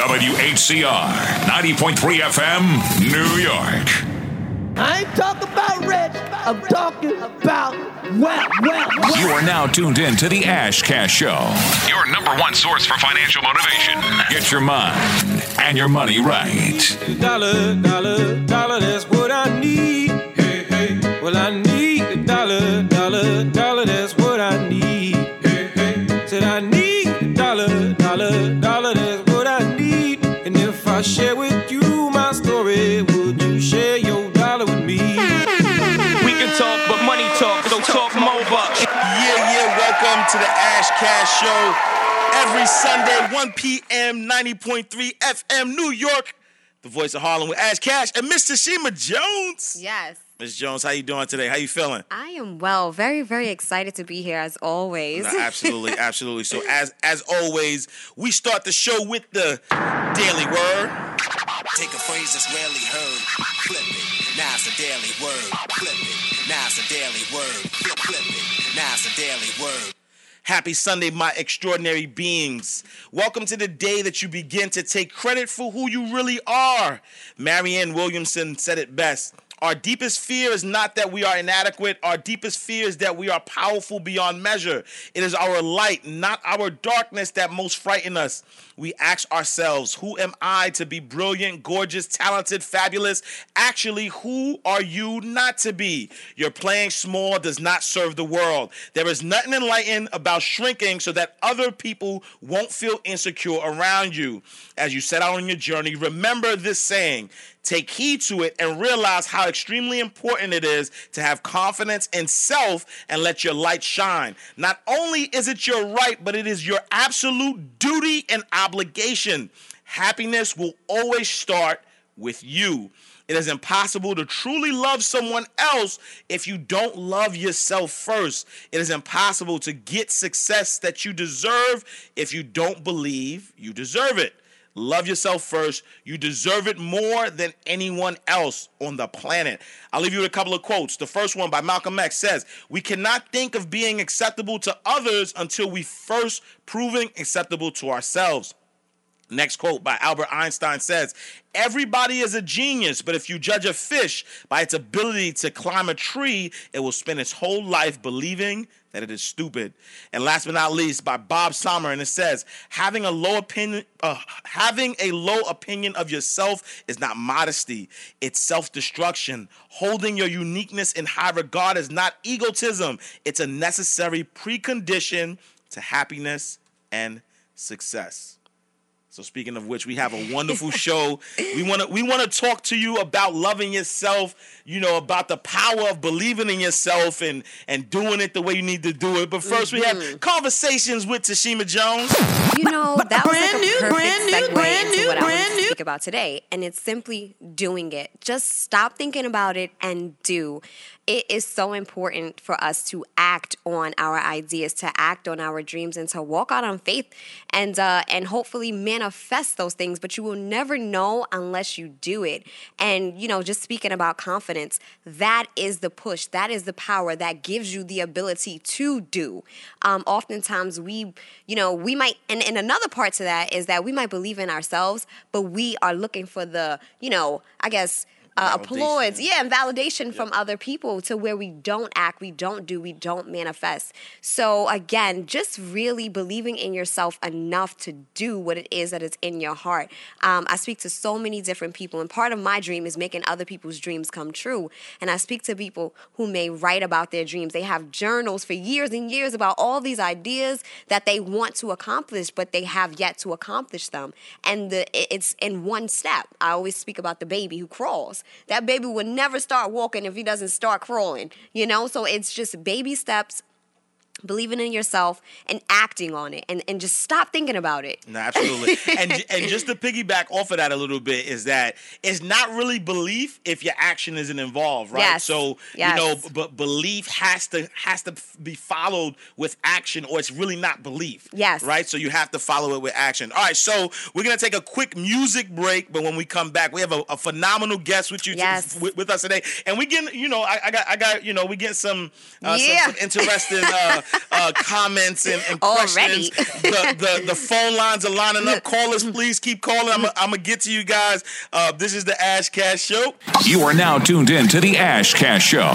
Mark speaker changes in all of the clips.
Speaker 1: WHCR 90.3 FM, New York.
Speaker 2: I ain't talking about rich, I'm talking about well, well, well.
Speaker 1: You are now tuned in to the Ash Cash Show, your number one source for financial motivation. Get your mind and your money right.
Speaker 3: Dollar, dollar, dollar, that's what I need. Hey, hey. Well, I need
Speaker 4: to the Ash Cash Show. Every Sunday, 1 p.m., 90.3 FM, New York. The voice of Harlem with Ash Cash and Mr. Shima Jones.
Speaker 5: Yes.
Speaker 4: Ms. Jones, how you doing today? How you feeling?
Speaker 5: I am well, very, very excited to be here as always.
Speaker 4: No, absolutely, absolutely. So as as always, we start the show with the Daily Word.
Speaker 6: Take a phrase that's rarely heard, flip it. Now it's a daily word, flip it. Now it's a daily word, flip, flip it. Now it's a daily word.
Speaker 4: Happy Sunday, my extraordinary beings. Welcome to the day that you begin to take credit for who you really are. Marianne Williamson said it best. Our deepest fear is not that we are inadequate. Our deepest fear is that we are powerful beyond measure. It is our light, not our darkness, that most frighten us. We ask ourselves, who am I to be brilliant, gorgeous, talented, fabulous? Actually, who are you not to be? Your playing small does not serve the world. There is nothing enlightened about shrinking so that other people won't feel insecure around you. As you set out on your journey, remember this saying take heed to it and realize how extremely important it is to have confidence in self and let your light shine. Not only is it your right, but it is your absolute duty and obligation. Happiness will always start with you. It is impossible to truly love someone else if you don't love yourself first. It is impossible to get success that you deserve if you don't believe you deserve it. Love yourself first. You deserve it more than anyone else on the planet. I'll leave you with a couple of quotes. The first one by Malcolm X says, We cannot think of being acceptable to others until we first proving acceptable to ourselves. Next quote by Albert Einstein says, Everybody is a genius, but if you judge a fish by its ability to climb a tree, it will spend its whole life believing that it is stupid. And last but not least, by Bob Sommer, and it says, having a low opinion, uh, having a low opinion of yourself is not modesty; it's self-destruction. Holding your uniqueness in high regard is not egotism; it's a necessary precondition to happiness and success. So speaking of which, we have a wonderful show. We want to we want to talk to you about loving yourself, you know, about the power of believing in yourself and and doing it the way you need to do it. But 1st we have conversations with Tashima Jones.
Speaker 5: You know, that was
Speaker 2: Brand
Speaker 5: like a
Speaker 2: new, brand new, brand new,
Speaker 5: what
Speaker 2: brand
Speaker 5: wanted
Speaker 2: new.
Speaker 5: speak about today, and it's simply doing it. Just stop thinking about it and do. It is so important for us to act on our ideas, to act on our dreams, and to walk out on faith, and uh, and hopefully manifest those things. But you will never know unless you do it. And you know, just speaking about confidence, that is the push. That is the power that gives you the ability to do. Um, oftentimes, we, you know, we might, and, and another part to that is that we might believe in ourselves, but we are looking for the, you know, I guess. Uh, applause, yeah, and validation from other people to where we don't act, we don't do, we don't manifest. So, again, just really believing in yourself enough to do what it is that is in your heart. Um, I speak to so many different people, and part of my dream is making other people's dreams come true. And I speak to people who may write about their dreams. They have journals for years and years about all these ideas that they want to accomplish, but they have yet to accomplish them. And the, it's in one step. I always speak about the baby who crawls. That baby will never start walking if he doesn't start crawling, you know? So it's just baby steps. Believing in yourself and acting on it, and, and just stop thinking about it.
Speaker 4: No, absolutely. and and just to piggyback off of that a little bit is that it's not really belief if your action isn't involved, right?
Speaker 5: Yes.
Speaker 4: So
Speaker 5: Yes.
Speaker 4: you know, but belief has to has to f- be followed with action, or it's really not belief.
Speaker 5: Yes.
Speaker 4: Right. So you have to follow it with action. All right. So we're gonna take a quick music break, but when we come back, we have a, a phenomenal guest with you t-
Speaker 5: Yes.
Speaker 4: with, with us today, and we get you know I, I got I got you know we get some uh, some- some, interesting uh, uh, uh, comments and, and questions. The, the the phone lines are lining up. Call us, please. Keep calling. I'm gonna get to you guys. Uh, this is the Ash Cash Show.
Speaker 1: You are now tuned in to the Ash Cash Show,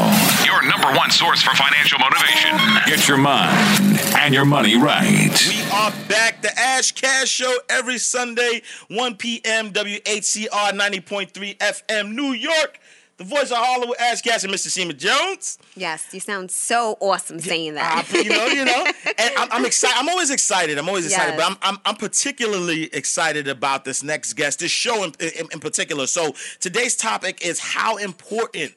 Speaker 1: your number one source for financial motivation. Get your mind and your money right.
Speaker 4: We are back. The Ash Cash Show every Sunday, 1 p.m. WHCR 90.3 FM, New York. The voice of Hollywood, Ash Cash and Mr. Seaman Jones.
Speaker 5: Yes, you sound so awesome saying that.
Speaker 4: Uh, you know, you know, and I'm, I'm excited. I'm always excited. I'm always excited,
Speaker 5: Yes.
Speaker 4: but I'm, I'm I'm particularly excited about this next guest, this show in, in, in particular. So today's topic is how important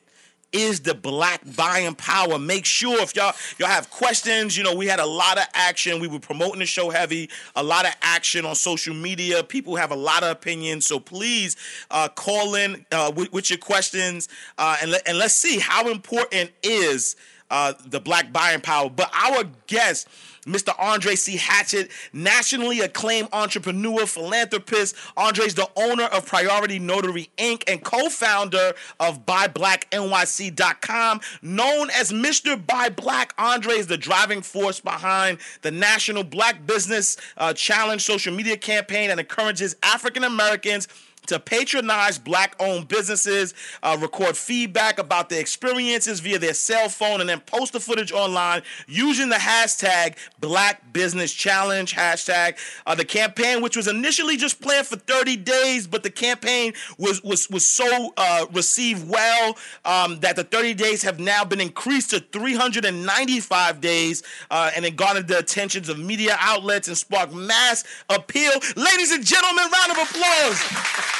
Speaker 4: is the black buying power. Make sure if y'all y'all have questions, you know, we had a lot of action. We were promoting the show heavy, a lot of action on social media. People have a lot of opinions, so please uh, call in uh, with, with your questions uh, and let, and let's see how important is uh, the black buying power. But our guest. Mr. Andre C. Hatchett, nationally acclaimed entrepreneur, philanthropist. Andre's the owner of Priority Notary Inc. and co-founder of BuyBlackNYC.com. Known as Mr. Buy Black, Andre is the driving force behind the National Black Business uh, Challenge social media campaign and encourages African Americans to patronize black owned businesses, uh, record feedback about their experiences via their cell phone, and then post the footage online using the hashtag Black Business Challenge hashtag. Uh, the campaign, which was initially just planned for 30 days, but the campaign was was was so uh, received well um, that the 30 days have now been increased to 395 days, uh, and it garnered the attentions of media outlets and sparked mass appeal. Ladies and gentlemen, round of applause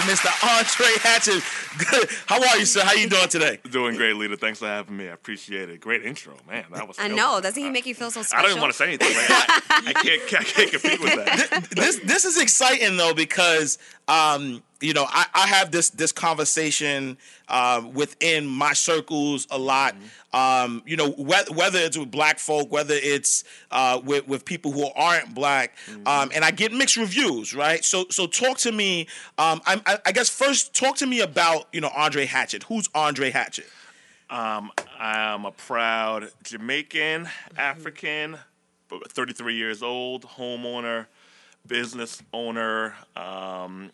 Speaker 4: Mr. Andre Hatchett. Good. How are you, sir? How you doing today?
Speaker 7: Doing great, leader. Thanks for having me. I appreciate it. Great intro, man. That was.
Speaker 5: I
Speaker 7: killer.
Speaker 5: know. Doesn't he make you feel so
Speaker 7: I don't even want to say anything. Like, I, I can't. I can't compete with that.
Speaker 4: this this is exciting though because um, you know I, I have this this conversation uh, within my circles a lot. Um, you know whether, whether it's with black folk, whether it's uh, with with people who aren't black, um, and I get mixed reviews, right? So so talk to me. Um, I, I, I guess first talk to me about you know Andre Hatchett. Who's Andre Hatchett?
Speaker 7: Um, I'm a proud Jamaican, African, but 33 years old, homeowner, business owner. Um,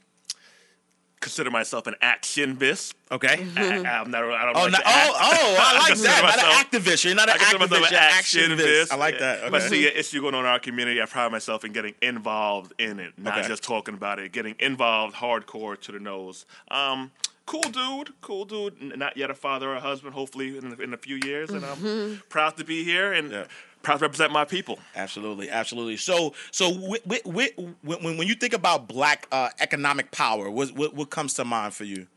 Speaker 7: consider myself an actionist.
Speaker 4: Okay.
Speaker 7: I, am not. I don't
Speaker 4: Oh,
Speaker 7: like
Speaker 4: no,
Speaker 7: to act.
Speaker 4: oh, oh, I like that. Not an activist. You're not an activist.
Speaker 7: an
Speaker 4: You're actionist.
Speaker 7: actionist.
Speaker 4: I like that.
Speaker 7: If I see an issue going on in our community, I pride myself in getting involved in it, not
Speaker 4: Okay.
Speaker 7: just talking about it. Getting involved, hardcore to the nose. Um, cool dude, cool dude. Not yet a father or a husband. Hopefully in, in a few years, and I'm proud to be here and
Speaker 4: Yeah.
Speaker 7: Proud to represent my people.
Speaker 4: Absolutely, absolutely. So, so wi- wi- wi- when when you think about black uh, economic power, what, what what comes to mind for you?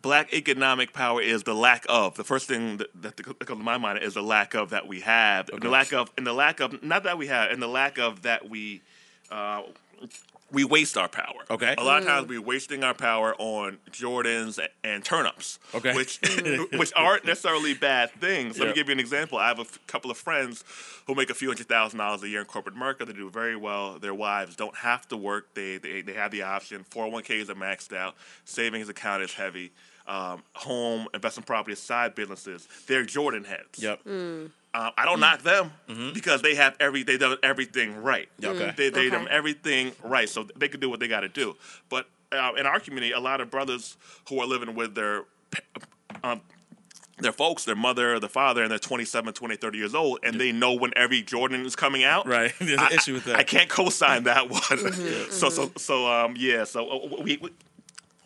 Speaker 7: Black economic power is the lack of. The first thing that, that comes to my mind is the lack of that we have. The lack of, and the lack of, not that we have, and the lack of that we, uh, we waste our power.
Speaker 4: Okay.
Speaker 7: A lot of times mm. we're wasting our power on Jordans and turnips.
Speaker 4: Okay.
Speaker 7: Which, mm. which aren't necessarily bad things. Let
Speaker 4: Yeah.
Speaker 7: me give you an example. I have a f- couple of friends who make a few hundred thousand dollars a year in corporate America. They do very well. Their wives don't have to work. They they, they have the option. 401ks are maxed out. Savings account is heavy. Um, home, investment property, side businesses. They're Jordan heads.
Speaker 4: Yep. Mm.
Speaker 7: Um, I don't knock them because they have every they done everything right.
Speaker 4: Okay.
Speaker 7: They they done everything right, so they can do what they got to do. But uh, in our community, a lot of brothers who are living with their um, their folks, their mother, the father, and they're 27, 20, 30 years old, and they know when every Jordan is coming out.
Speaker 4: Right. There's an
Speaker 7: I-
Speaker 4: issue with that.
Speaker 7: I can't co-sign that one. so so so um yeah. So uh, we we-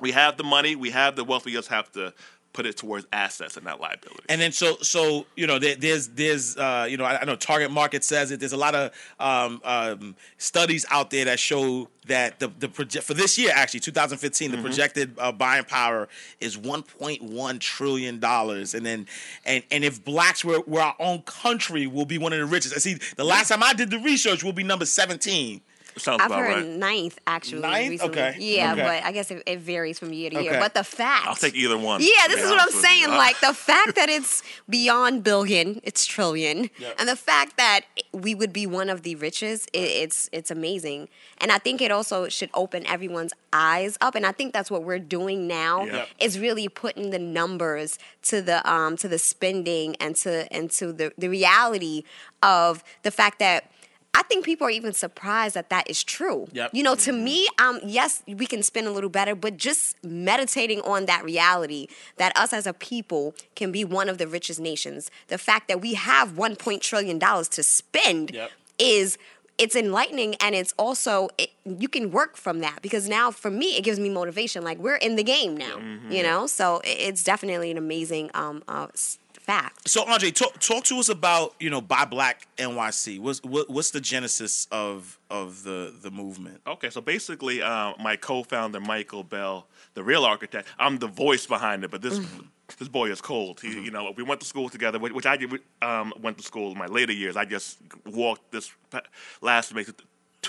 Speaker 7: we have the money, we have the wealth. We just have to put it towards assets and not liabilities.
Speaker 4: And then so so you know there, there's there's uh, you know I, I know Target Market says it. There's a lot of um, um, studies out there that show that the the project for this year actually 2015 the projected uh, buying power is 1.1 trillion dollars. And then and and if blacks were, were our own country, we'll be one of the richest. I see the last time I did the research, we'll be number 17.
Speaker 7: Sounds
Speaker 5: I've
Speaker 7: about
Speaker 5: heard
Speaker 7: right.
Speaker 5: ninth actually.
Speaker 4: Ninth?
Speaker 5: Recently.
Speaker 4: Okay.
Speaker 5: Yeah,
Speaker 4: Okay.
Speaker 5: but I guess it, it varies from year to year. But the fact.
Speaker 7: I'll take either one.
Speaker 5: Yeah, this
Speaker 7: be
Speaker 5: is what I'm
Speaker 7: honest with you.
Speaker 5: saying.
Speaker 7: I-
Speaker 5: Like the fact that it's beyond billion, it's trillion, and the fact that we would be one of the richest, it, it's it's amazing. And I think it also should open everyone's eyes up. And I think that's what we're doing now.
Speaker 7: Yep.
Speaker 5: Is really putting the numbers to the um to the spending and to and to the the reality of the fact that. I think people are even surprised that that is true.
Speaker 4: Yep.
Speaker 5: You know, to me, um, yes, we can spend a little better, but just meditating on that reality that us as a people can be one of the richest nations. The fact that we have one point trillion dollars to spend
Speaker 4: Yep.
Speaker 5: is it's enlightening and it's also it, you can work from that because now for me it gives me motivation. Like we're in the game now, you know. So it's definitely an amazing um uh, fact.
Speaker 4: So Andre, talk talk to us about you know Buy Black NYC. What's what, what's the genesis of of the the movement?
Speaker 7: Okay, so basically, uh, my co-founder Michael Bell, the real architect, I'm the voice behind it, but this this boy is cold. He, you know, we went to school together, which which I did. Um, went to school in my later years. I just walked this last semester,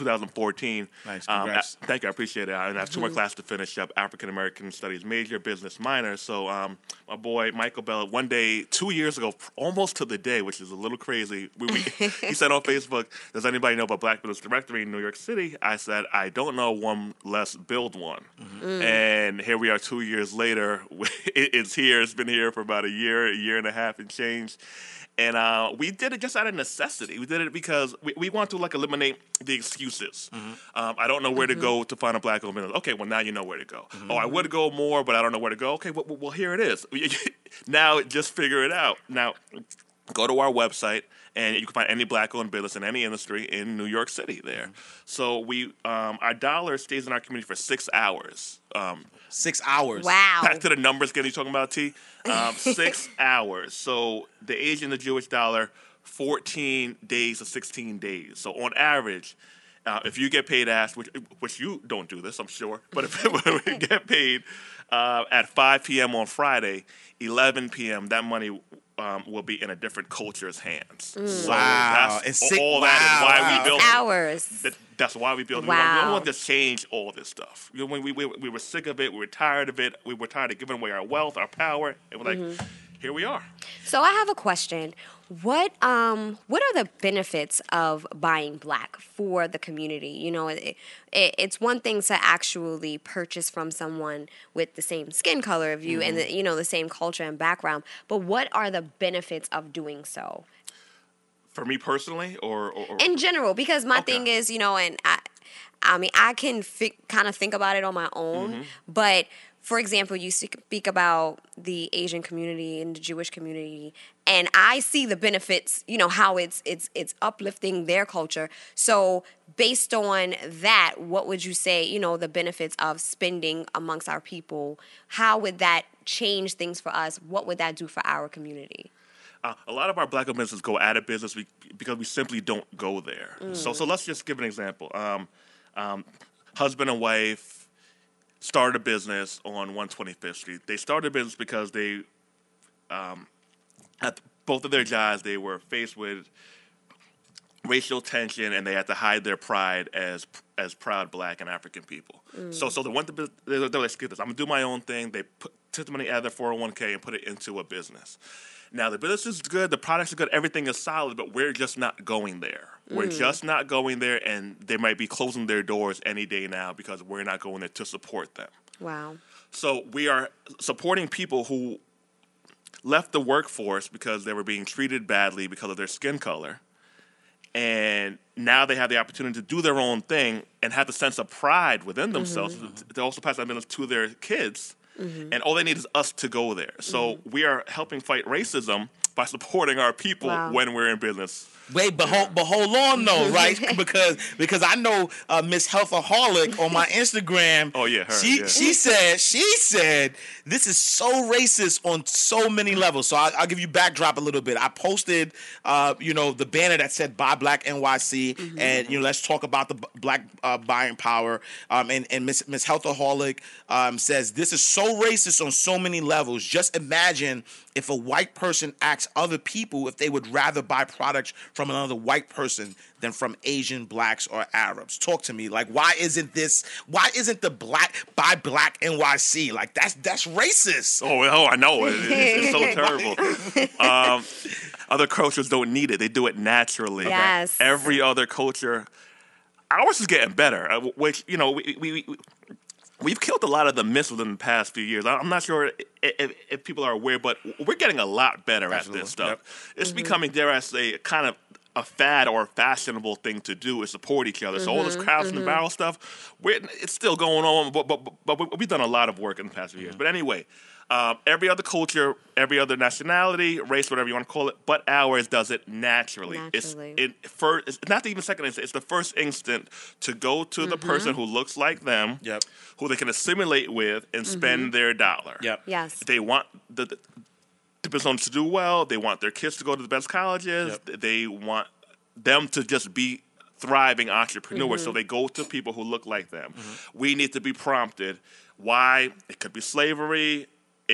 Speaker 7: 2014.
Speaker 4: Nice,
Speaker 7: Um,
Speaker 4: congrats.
Speaker 7: thank you, I appreciate it. And I have two more classes to finish up: African American Studies major, business minor. So, um, my boy Michael Bell, one day, two years ago, almost to the day, which is a little crazy. We, we, he said on Facebook, "Does anybody know about Black Business Directory in New York City?" I said, "I don't know one. Let's build one." And here we are, two years later. It, it's here. It's been here for about a year, a year and a half, and change. And uh, we did it just out of necessity. We did it because we, we want to like eliminate the excuses. Um, I don't know where to go to find a black owned business. Okay, well now you know where to go. Oh, I would go more, but I don't know where to go. Okay, well, well, well here it is. now just figure it out. Now go to our website and you can find any black owned business in any industry in New York City there. So we um, our dollar stays in our community for six hours. Um,
Speaker 4: Six hours.
Speaker 5: Wow.
Speaker 7: back to the numbers again. You talking about T? Um, six hours. So the Asian, the Jewish dollar, fourteen days to sixteen days. So on average, uh, if you get paid asked, which which you don't do this, I'm sure, but if we get paid uh, at 5 p.m. on Friday, 11 p.m. that money. Um, will be in a different culture's hands. So
Speaker 4: Wow.
Speaker 7: that's
Speaker 4: And six-
Speaker 7: all that is why
Speaker 4: wow.
Speaker 7: we built it.
Speaker 5: Hours.
Speaker 7: That, that's why we built it. We want- We don't want to change all this stuff. You know, when we, we, we were sick of it, we were tired of it, we were tired of giving away our wealth, our power, and we're like, here we are.
Speaker 5: So I have a question. What um what are the benefits of buying black for the community? You know, it, it, it's one thing to actually purchase from someone with the same skin color of you and the, you know the same culture and background, but what are the benefits of doing so
Speaker 7: For me personally, or, or, or
Speaker 5: in general? Because my
Speaker 7: Okay.
Speaker 5: thing is, you know, and I I mean, I can fi- kind of think about it on my own,
Speaker 7: Mm-hmm.
Speaker 5: but for example, you speak about the Asian community and the Jewish community, and I see the benefits. You know how it's it's it's uplifting their culture. So based on that, what would you say? You know the benefits of spending amongst our people. How would that change things for us? What would that do for our community?
Speaker 7: uh, a lot of our black businesses go out of business because we simply don't go there. So, so let's just give an example. Um, um, husband and wife started a business on 125th Street. They started a business because they, um, at both of their jobs, they were faced with racial tension and they had to hide their pride as as proud black and African people. So so they went to they they're like, skip this. I'm gonna do my own thing. They put took the money out of their 401k and put it into a business. Now the business is good, the products are good, everything is solid, but we're just not going there. We're hmm. just not going there, and they might be closing their doors any day now because we're not going there to support them.
Speaker 5: Wow.
Speaker 7: So we are supporting people who left the workforce because they were being treated badly because of their skin color. And now they have the opportunity to do their own thing and have the sense of pride within mm-hmm. themselves to- to also pass that business to their kids. Mm-hmm. And all they need is us to go there. So mm-hmm. we are helping fight racism by supporting our people
Speaker 5: Wow.
Speaker 7: when we're in business.
Speaker 4: Wait, but hold, but hold on though, right? because because I know uh, Miss Healthaholic on my Instagram.
Speaker 7: Oh, yeah, her,
Speaker 4: she
Speaker 7: yeah.
Speaker 4: she said she said this is so racist on so many levels. So I'll, I'll give you backdrop a little bit. I posted, uh, you know, the banner that said "Buy Black NYC"
Speaker 5: Mm-hmm.
Speaker 4: and you know, let's talk about the b- black uh, buying power. Um, and and Miss Miss Healthaholic um, says this is so racist on so many levels. Just imagine if a white person asks other people if they would rather buy products from another white person than from Asian, blacks, or Arabs? Talk to me. Like, why isn't this? Why isn't the black buy black NYC? Like, that's that's racist.
Speaker 7: Oh, oh, I know. It, it's, it's so terrible. Um, other cultures don't need it; they do it naturally.
Speaker 5: Yes.
Speaker 7: Every other culture, ours is getting better. uh, Which you know, we, we, we we've killed a lot of the myths within the past few years. I- I'm not sure if, if, if people are aware, but we're getting a lot better at this stuff. It's mm-hmm. becoming, dare I say, kind of a fad or a fashionable thing to do is support each other. So all this crabs in the barrel stuff, we're, it's still going on, but, but, but, but we've done a lot of work in the past few years. Mm-hmm. But anyway, um, every other culture, every other nationality, race, whatever you want to call it, but ours does it naturally.
Speaker 5: Naturally.
Speaker 7: It's it first. It's not even second instant. It's the first instant to go to the mm-hmm. person who looks like them,
Speaker 4: Yep.
Speaker 7: who they can assimilate with and mm-hmm. spend their dollar.
Speaker 4: Yep.
Speaker 5: Yes.
Speaker 7: They want the, the the business to do well. They want their kids to go to the best colleges. They want them to just be thriving entrepreneurs. So mm-hmm. they go to people who look like them. We need to be prompted. Why? It could be slavery.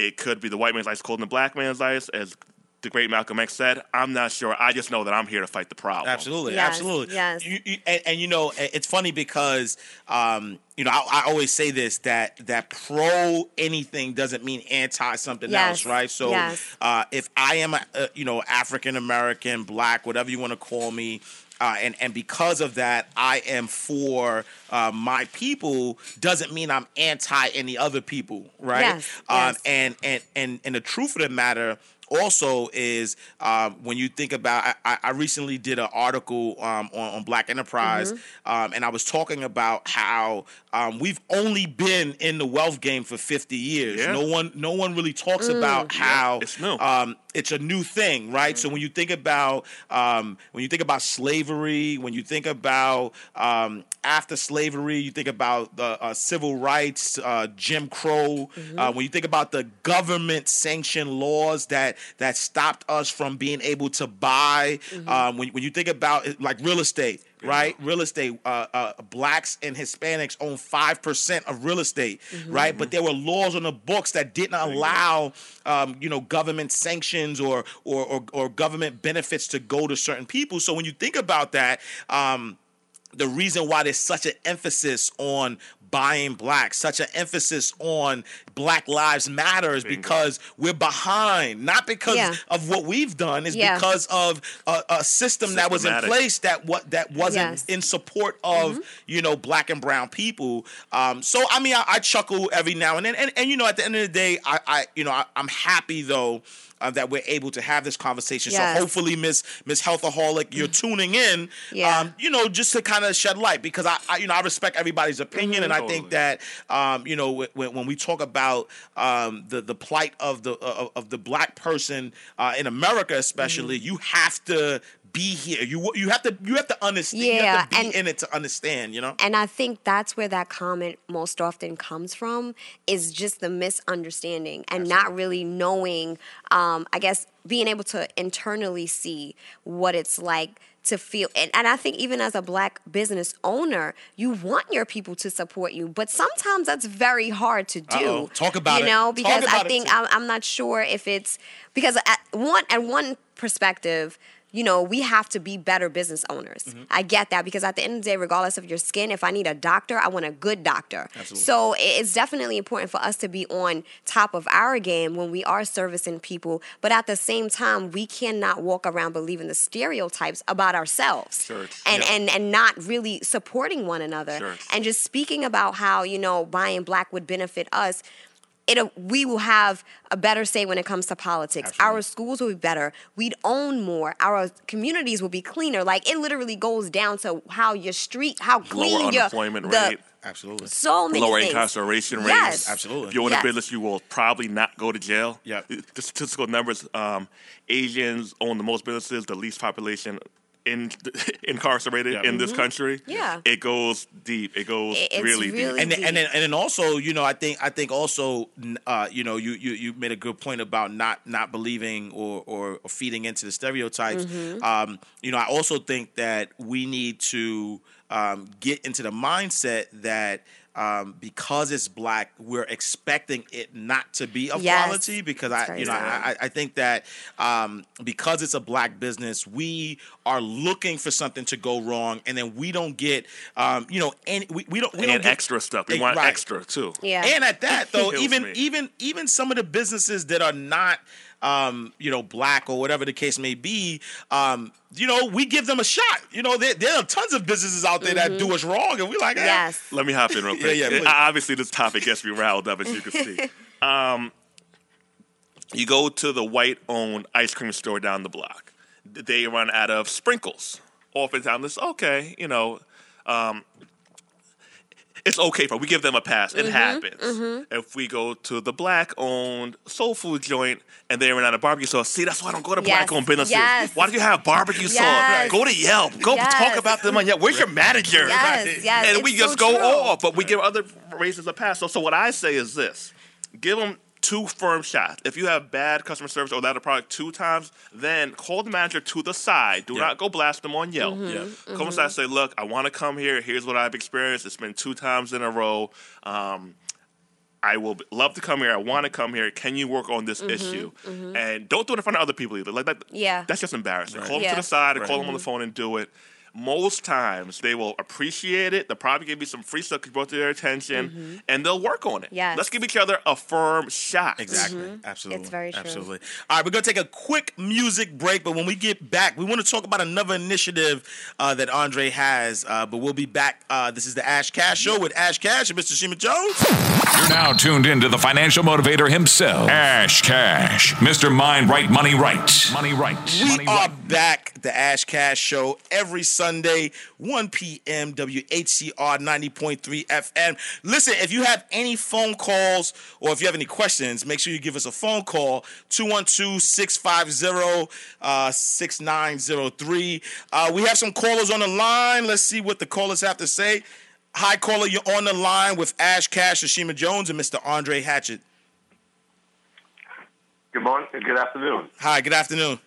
Speaker 7: It could be the white man's ice cold and the black man's ice, as the great Malcolm X said. I'm not sure. I just know that I'm here to fight the problem.
Speaker 4: Absolutely,
Speaker 5: Yes,
Speaker 4: absolutely.
Speaker 5: yes.
Speaker 4: You, you, and, and you know, it's funny because um, you know I, I always say this that that pro anything doesn't mean anti something
Speaker 5: Yes,
Speaker 4: else, right? So
Speaker 5: yes.
Speaker 4: uh, if I am a, a you know African American, black, whatever you want to call me. Uh, and and because of that, I am for uh, my people. Doesn't mean I'm anti any other people, right?
Speaker 5: Yes,
Speaker 4: Um,
Speaker 5: yes.
Speaker 4: and and and and the truth of the matter also is um, when you think about I- I, I recently did an article um, on, on black enterprise
Speaker 5: Mm-hmm.
Speaker 4: um, and i was talking about how um, we've only been in the wealth game for 50 years
Speaker 7: Yeah.
Speaker 4: no one no one really talks
Speaker 5: Mm.
Speaker 4: about how
Speaker 7: It's new.
Speaker 4: um, it's a new thing, right? So when you think about um, when you think about slavery, when you think about um, after slavery, you think about the uh, civil rights, uh, Jim Crow. Uh, when you think about the government sanctioned laws that that stopped us from being able to buy, um, when when you think about it, like real estate. Right, real estate. Uh, uh, blacks and Hispanics own five percent of real estate, right? But there were laws on the books that didn't allow, um, you know, government sanctions or, or or or government benefits to go to certain people. So when you think about that, um, the reason why there's such an emphasis on buying black, such an emphasis on Black Lives Matter is because we're behind, not because
Speaker 5: Yeah.
Speaker 4: of what we've done, is
Speaker 5: Yeah.
Speaker 4: because of a, a system that was in place that what that wasn't
Speaker 5: Yes.
Speaker 4: in support of you know black and brown people. Um, so I mean, I, I chuckle every now and then, and, and you know, at the end of the day, I, I you know, I, I'm happy though. Uh, that we're able to have this conversation.
Speaker 5: Yes.
Speaker 4: So hopefully, Miss Miss Healthaholic, you're tuning in.
Speaker 5: Yeah.
Speaker 4: Um, you know, just to kind of shed light because I, I, you know, I respect everybody's opinion, and I think that, um, you know, when, when we talk about um, the the plight of the of, of the black person uh, in America, especially, you have to be here. You you have to you have to understand. you
Speaker 5: Yeah,
Speaker 4: have to be
Speaker 5: and-
Speaker 4: in it to understand. You know.
Speaker 5: And I think that's where that comment most often comes from is just the misunderstanding and not really knowing, um, I guess, being able to internally see what it's like to feel. And, and I think even as a black business owner, you want your people to support you, but sometimes that's very hard to do.
Speaker 4: Uh-oh. Talk about
Speaker 5: you
Speaker 4: it.
Speaker 5: know, because I think. I'm, I'm not sure if it's because at one at one perspective you know, we have to be better business owners.
Speaker 4: Mm-hmm.
Speaker 5: I get that because at the end of the day, regardless of your skin, if I need a doctor, I want a good doctor.
Speaker 4: Absolutely.
Speaker 5: So it's definitely important for us to be on top of our game when we are servicing people. But at the same time, we cannot walk around believing the stereotypes about ourselves
Speaker 7: Church.
Speaker 5: and,
Speaker 4: Yeah.
Speaker 5: and and not really supporting one another.
Speaker 7: Church.
Speaker 5: And just speaking about how you know buying black would benefit us it we will have a better say when it comes to politics. Our schools will be better. We'd own more. Our communities will be cleaner. Like it literally goes down to how your street, how clean
Speaker 7: Lower
Speaker 5: your
Speaker 7: unemployment
Speaker 5: the-
Speaker 7: rate.
Speaker 4: Absolutely.
Speaker 5: So many
Speaker 7: lower
Speaker 5: things.
Speaker 7: incarceration rates.
Speaker 5: Yes.
Speaker 4: Absolutely.
Speaker 7: If you own
Speaker 5: Yes.
Speaker 7: a business, you will probably not go to jail.
Speaker 4: Yeah.
Speaker 7: The statistical numbers: um, Asians own the most businesses, the least population in incarcerated
Speaker 4: Yeah.
Speaker 7: in this country.
Speaker 5: Mm-hmm. Yeah.
Speaker 7: It goes deep. It goes
Speaker 5: it's
Speaker 7: really,
Speaker 5: really
Speaker 7: deep.
Speaker 4: and then, and then and then also you know I think I think also uh, you know you, you you made a good point about not not believing or or, or feeding into the stereotypes. Um, you know I also think that we need to um, get into the mindset that. Um, because it's black, we're expecting it not to be of
Speaker 5: Yes.
Speaker 4: quality. Because I,
Speaker 5: very
Speaker 4: you know. I, I think that um, because it's a black business, we are looking for something to go wrong, and then we don't get, um, you know, any we, we don't we don't get
Speaker 7: extra stuff. We
Speaker 4: Eh,
Speaker 7: want
Speaker 4: right.
Speaker 7: extra too.
Speaker 5: Yeah.
Speaker 4: and at that though, even
Speaker 7: me.
Speaker 4: even even some of the businesses that are not um, you know, black or whatever the case may be, um, you know, we give them a shot. You know, there, there are tons of businesses out there that do us wrong, and we like, eh,
Speaker 5: yes.
Speaker 7: Let me hop in real quick.
Speaker 4: Yeah, yeah,
Speaker 7: Uh. Obviously, this topic gets me riled up, as you can see. Um, you go to the white-owned ice cream store down the block. They run out of sprinkles. Oftentimes, it's okay. You know, um, it's okay for we give them a pass.
Speaker 5: Mm-hmm,
Speaker 7: It happens. If we go to the black-owned soul food joint and they run out of barbecue sauce, see, that's why I don't go to
Speaker 5: Yes,
Speaker 7: black-owned businesses.
Speaker 5: yes.
Speaker 7: Why do you have barbecue
Speaker 5: Yes.
Speaker 7: sauce? Go to Yelp. Go
Speaker 5: Yes.
Speaker 7: talk about them on Yelp. Where's your manager?
Speaker 5: Yes, yes,
Speaker 7: and
Speaker 5: it's
Speaker 7: we
Speaker 5: so
Speaker 7: just go
Speaker 5: true.
Speaker 7: off, but we give other races a pass. So, so what I say is this: give them two firm shots. If you have bad customer service or that a product two times, then call the manager to the side. Do
Speaker 4: Yeah.
Speaker 7: not go blast them on Yelp.
Speaker 5: Mm-hmm.
Speaker 4: Yeah.
Speaker 7: Come aside, say, look, I want to come here. Here's what I've experienced. It's been two times in a row. Um, I will love to come here. I want to come here. Can you work on this issue? And don't do it in front of other people either. Like that.
Speaker 5: Mm-hmm, Yeah.
Speaker 7: That's just embarrassing. Call them
Speaker 5: Yeah.
Speaker 7: to the side and
Speaker 4: Right.
Speaker 7: call them on the phone and do it. Most times they will appreciate it. They'll probably give you some free stuff 'cause you brought to their attention, and they'll work on it.
Speaker 5: Mm-hmm. Yes.
Speaker 7: Let's give each other a firm shot.
Speaker 4: Exactly. Absolutely.
Speaker 5: It's very true.
Speaker 4: Absolutely. All right, we're going to take a quick music break, but when we get back, we want to talk about another initiative uh, that Andre has. Uh, but we'll be back. Uh, this is the Ash Cash Show with Ash Cash and Mr. Shima Jones.
Speaker 1: You're now tuned into the financial motivator himself, Ash Cash, Mr. Mind Right Money Right. Money Right.
Speaker 4: We
Speaker 1: Money
Speaker 4: are
Speaker 1: right.
Speaker 4: back, the Ash Cash Show, every Sunday, 1 p.m., WHCR 90.3 FM. Listen, if you have any phone calls or if you have any questions, make sure you give us a phone call, 212 650 6903. Uh, We have some callers on the line. Let's see what the callers have to say. Hi, caller, you're on the line with Ash Cash, Tashima Jones, and Mr. Andre Hatchett.
Speaker 8: Good morning. Good afternoon.
Speaker 4: Hi, good afternoon.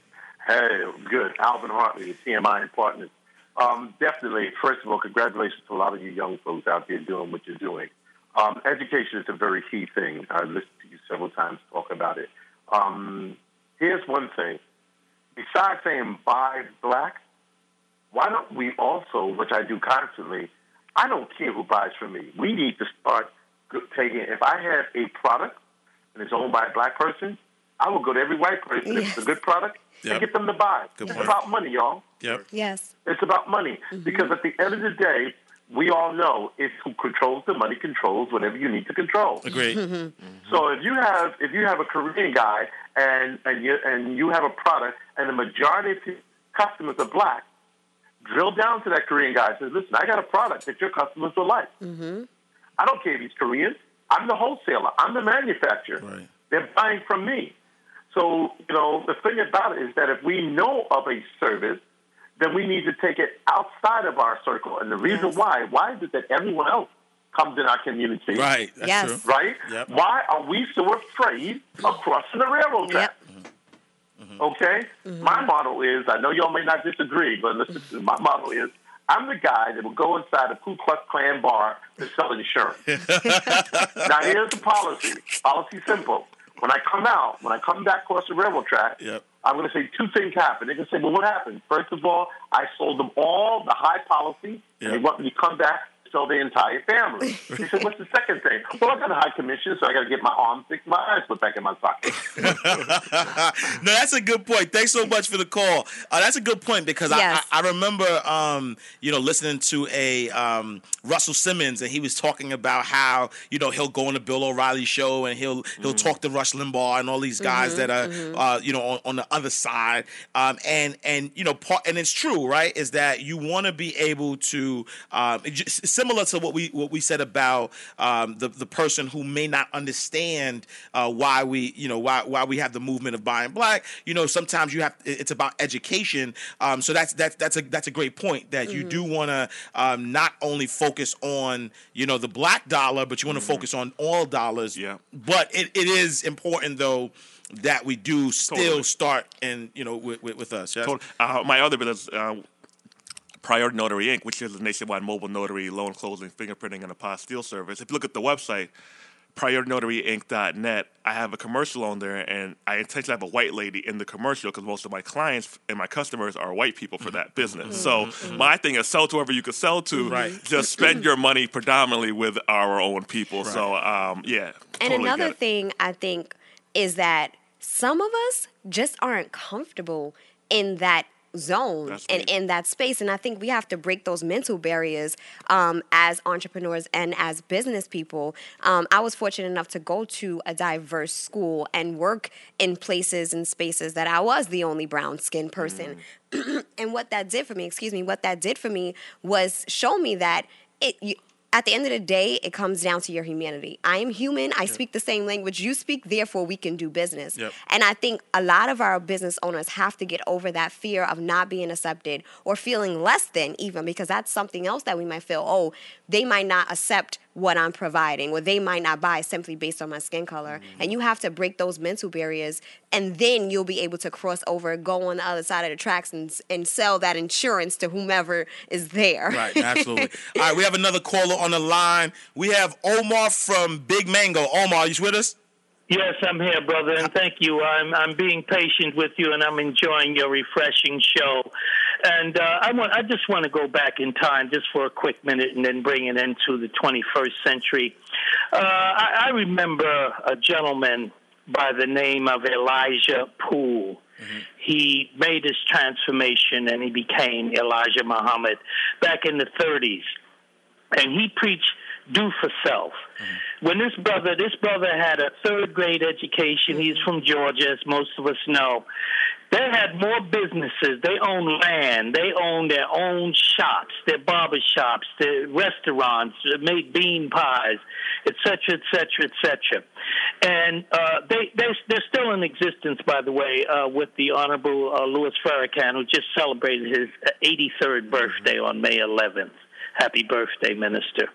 Speaker 8: Hey, good. Alvin Hartley, CMI and Partners. Um, definitely, first of all, congratulations to a lot of you young folks out there doing what you're doing. Um, education is a very key thing. I've listened to you several times talk about it. Um, here's one thing. Besides saying buy black, why don't we also, which I do constantly, I don't care who buys from me. We need to start taking, if I have a product and it's owned by a black person, I will go to every white person if it's a good product
Speaker 4: Yep.
Speaker 8: and get them to buy.
Speaker 4: Good
Speaker 8: it's
Speaker 4: point.
Speaker 8: about money, y'all.
Speaker 4: Yep.
Speaker 5: Yes.
Speaker 8: It's about money. Mm-hmm. Because at the end of the day, we all know it's who controls the money controls whatever you need to control.
Speaker 4: Agreed. Mm-hmm. Mm-hmm.
Speaker 8: So if you have if you have a Korean guy and and you and you have a product and the majority of his customers are black, drill down to that Korean guy and say, listen, I got a product that your customers will like. I don't care if he's Korean. I'm the wholesaler. I'm the manufacturer.
Speaker 4: Right.
Speaker 8: They're buying from me. So, you know, the thing about it is that if we know of a service, then we need to take it outside of our circle. And the reason
Speaker 5: Yes.
Speaker 8: why, why is it that everyone else comes in our community?
Speaker 4: Right. That's
Speaker 5: Yes.
Speaker 4: true.
Speaker 8: Right?
Speaker 4: Yep.
Speaker 8: Why are we so afraid of crossing the railroad track?
Speaker 5: Yep. Mm-hmm.
Speaker 8: Okay? Mm-hmm. My motto is I know y'all may not disagree, but listen, my motto is I'm the guy that will go inside a Ku Klux Klan bar to sell insurance. now, here's the policy. Policy simple. When I come out, when I come back across the railroad track,
Speaker 4: Yep.
Speaker 8: I'm going to say two things happen. They're going to say, well, what happened? First of all, I sold them all the high policy, and they want me to come back to sell their entire family. They said, what's the second thing? Well, I got a high commission, so I got to get my arms fixed, my eyes put back in my socket.
Speaker 4: no, that's a good point. Thanks so much for the call. Uh, that's a good point because
Speaker 5: Yes.
Speaker 4: I, I, I remember, um, you know, listening to a um, Russell Simmons, and he was talking about how you know he'll go on the Bill O'Reilly show and he'll he'll talk to Rush Limbaugh and all these guys that are uh, you know on, on the other side, um, and and you know part and it's true, right? Is that you want to be able to um, similar to what we what we said about um, the the person who may not understand uh, why we you know why why we have the movement of buying black. You know, sometimes you have it's about education. Um, so that's that's that's a that's a great point that you do want to um, not only focus on you know the black dollar, but you want to focus on all dollars.
Speaker 7: Yeah.
Speaker 4: But it, it is important though that we do still
Speaker 7: Totally.
Speaker 4: start and you know with, with, with us. Yes?
Speaker 7: Told- Uh, my other business, uh, Priority Notary Inc., which is a nationwide mobile notary, loan closing, fingerprinting, and apostille service. If you look at the website, PriorityNotaryInc.net, I have a commercial on there, and I intentionally have a white lady in the commercial because most of my clients and my customers are white people for that business. So my thing is sell to whoever you can sell to.
Speaker 4: Right.
Speaker 7: Just spend your money predominantly with our own people. So um, yeah.
Speaker 5: And
Speaker 7: totally
Speaker 5: another
Speaker 7: get it.
Speaker 5: thing I think is that some of us just aren't comfortable in that zone
Speaker 7: That's
Speaker 5: and
Speaker 7: me.
Speaker 5: in that space. And I think we have to break those mental barriers um, as entrepreneurs and as business people. Um, I was fortunate enough to go to a diverse school and work in places and spaces that I was the only brown skinned person. and what that did for me, excuse me, what that did for me was show me that it. You, at the end of the day, it comes down to your humanity. I am human. I speak the same language you speak. Therefore, we can do business.
Speaker 4: Yep.
Speaker 5: And I think a lot of our business owners have to get over that fear of not being accepted or feeling less than, even because that's something else that we might feel. Oh, they might not accept what I'm providing, or they might not buy simply based on my skin color.
Speaker 4: Mm-hmm.
Speaker 5: And you have to break those mental barriers, and then you'll be able to cross over, go on the other side of the tracks, and and sell that insurance to whomever is there.
Speaker 4: Right, absolutely. All right, we have another caller on the line. We have Omar from Big Mango. Omar, you with us?
Speaker 9: Yes, I'm here, brother, and thank you. I'm I'm being patient with you, and I'm enjoying your refreshing show. And uh, I want I just want to go back in time just for a quick minute, and then bring it into the 21st century. Uh, I, I remember a gentleman by the name of Elijah Poole. He made his transformation, and he became Elijah Muhammad back in the 30s and he preached do for self. When this brother, this brother had a third grade education. He's from Georgia, as most of us know. They had more businesses. They owned land. They owned their own shops, their barber shops, their restaurants, made bean pies, et cetera, et cetera, et cetera. And uh, they, they, they're still in existence, by the way, uh, with the Honorable uh, Louis Farrakhan, who just celebrated his uh, 83rd birthday on May 11th. Happy birthday, Minister.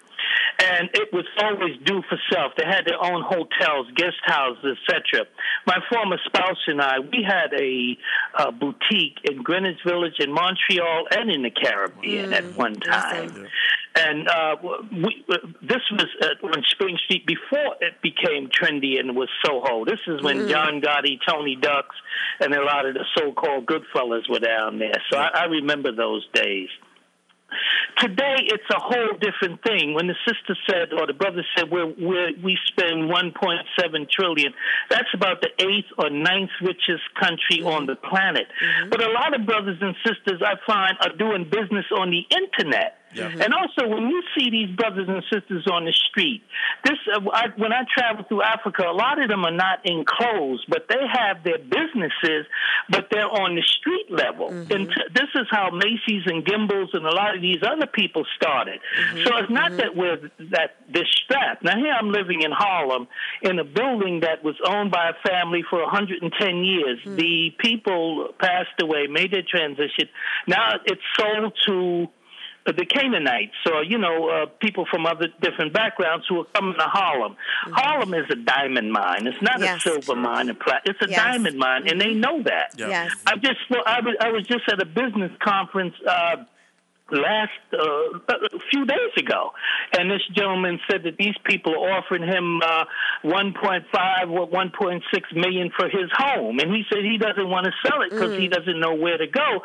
Speaker 9: And it was always do for self. They had their own hotels, guest houses, etc. My former spouse and I, we had a, uh boutique in Greenwich Village, in Montreal, and in the Caribbean at one time. And uh, we, uh, this was uh, on Spring Street before it became trendy and was Soho. This is when John Gotti, Tony Ducks, and a lot of the so-called good fellas were down there. So I, I remember those days. Today, it's a whole different thing. When the sister said, or the brother said, we're, we're, we spend 1.7 trillion, that's about the eighth or ninth richest country on the planet. Mm-hmm. But a lot of brothers and sisters I find are doing business on the internet. And also, when you see these brothers and sisters on the street, this uh, I, when I travel through Africa, a lot of them are not enclosed, but they have their businesses, but they're on the street level. Mm-hmm. And t- this is how Macy's and Gimbels and a lot of these other people started. Mm-hmm. So it's not mm-hmm. that we're that this strapped. Now here I'm living in Harlem in a building that was owned by a family for 110 years. The people passed away, made their transition. Now it's sold to the Canaanites, or you know, uh, people from other different backgrounds who are coming to Harlem. Harlem is a diamond mine. It's not
Speaker 5: Yes.
Speaker 9: a silver mine. and It's a
Speaker 5: Yes.
Speaker 9: diamond mine, and they know that.
Speaker 5: Yes.
Speaker 9: I just well, I was, I was just at a business conference. Uh, last uh, a few days ago, and this gentleman said that these people are offering him uh, 1.5 or 1.6 million for his home, and he said he doesn't want to sell it because he doesn't know where to go.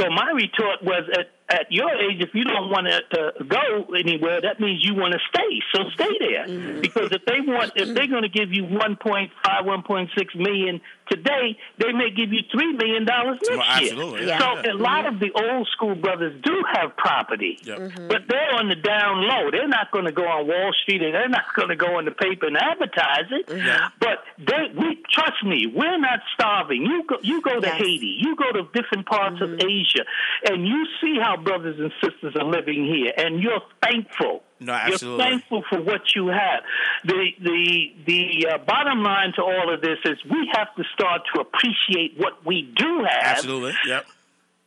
Speaker 9: So my retort was, at, at your age, if you don't want to uh, go anywhere, that means you want to stay. So stay there, because if they want, if they're going to give you 1.5, 1.6 million today, they may give you three million dollars next
Speaker 4: Well,
Speaker 9: year.
Speaker 5: yeah.
Speaker 9: So a lot of the old school brothers do have property, mm-hmm. but they're on the down low. They're not going to go on Wall Street and they're not going to go in the paper and advertise it. Mm-hmm. But they, we trust me, we're not starving. You go, you go to
Speaker 5: Yes.
Speaker 9: Haiti, you go to different parts of mm-hmm. Asia, and you see how brothers and sisters are living here, and you're thankful.
Speaker 4: No,
Speaker 9: You're thankful for what you have. The the the uh, bottom line to all of this is we have to start to appreciate what we do have
Speaker 4: Absolutely. Yep.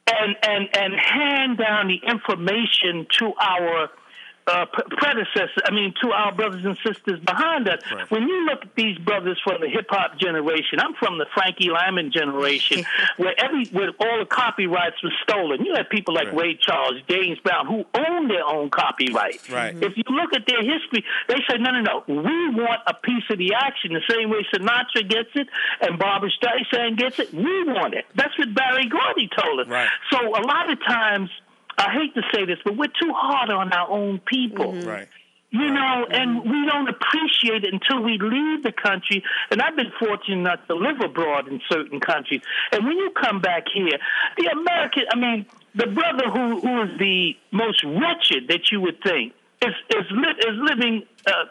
Speaker 9: and and and hand down the information to our uh, predecessors, I mean, to our brothers and sisters behind us.
Speaker 7: Right.
Speaker 9: When you look at these brothers from the hip hop generation, I'm from the Frankie Lymon generation, where every where all the copyrights were stolen. You had people like
Speaker 7: Right.
Speaker 9: Ray Charles, James Brown, who owned their own copyright.
Speaker 4: Right.
Speaker 9: If you look at their history, they said, no, no, no, we want a piece of the action. The same way Sinatra gets it and Barbra Streisand gets it, we want it. That's what Berry Gordy told us.
Speaker 4: Right.
Speaker 9: So a lot of times, I hate to say this, but we're too hard on our own people.
Speaker 4: Right.
Speaker 9: You know, and we don't appreciate it until we leave the country. And I've been fortunate enough to live abroad in certain countries. And when you come back here, the American, I mean, the brother who, who is the most wretched that you would think is is, li- is living. Uh,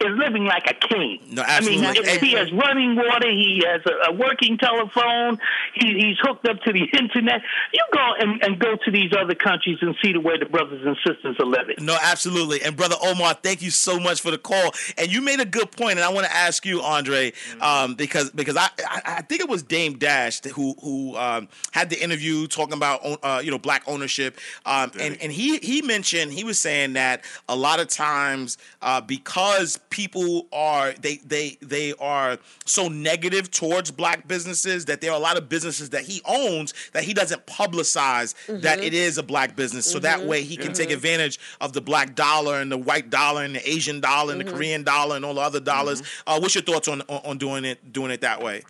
Speaker 9: is living like a king.
Speaker 4: No,
Speaker 9: I mean,
Speaker 4: absolutely.
Speaker 9: if he has running water, he has a, a working telephone, he, he's hooked up to the internet. You go and, and go to these other countries and see the way the brothers and sisters are living.
Speaker 4: No, absolutely. And brother Omar, thank you so much for the call. And you made a good point, and I want to ask you, Andre, um, because because I, I I think it was Dame Dash who who um, had the interview talking about uh, you know black ownership, um, and and he he mentioned he was saying that a lot of times uh, because people are they they they are so negative towards black businesses that there are a lot of businesses that he owns that he doesn't publicize that mm-hmm. it is a black business, so that mm-hmm. way he can take advantage of the black dollar and the white dollar and the Asian dollar and the mm-hmm. Korean dollar and all the other dollars. Uh, what's your thoughts on, on on doing it doing it that way?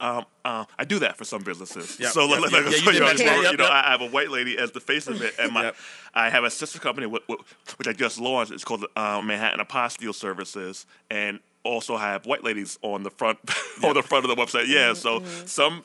Speaker 7: Um, uh, I do that for some businesses.
Speaker 4: Yep,
Speaker 7: So
Speaker 4: yep,
Speaker 7: let,
Speaker 4: yep,
Speaker 7: let,
Speaker 4: yeah, you
Speaker 7: me you,
Speaker 4: mention
Speaker 7: a
Speaker 4: that,
Speaker 7: story.
Speaker 4: yep,
Speaker 7: you know. I have a white lady as the face of it, and my
Speaker 4: Yep.
Speaker 7: I have a sister company wh- wh- which I just launched. It's called uh, Manhattan Apostille Services, and also have white ladies on the front on the front of the website. Yeah, so some.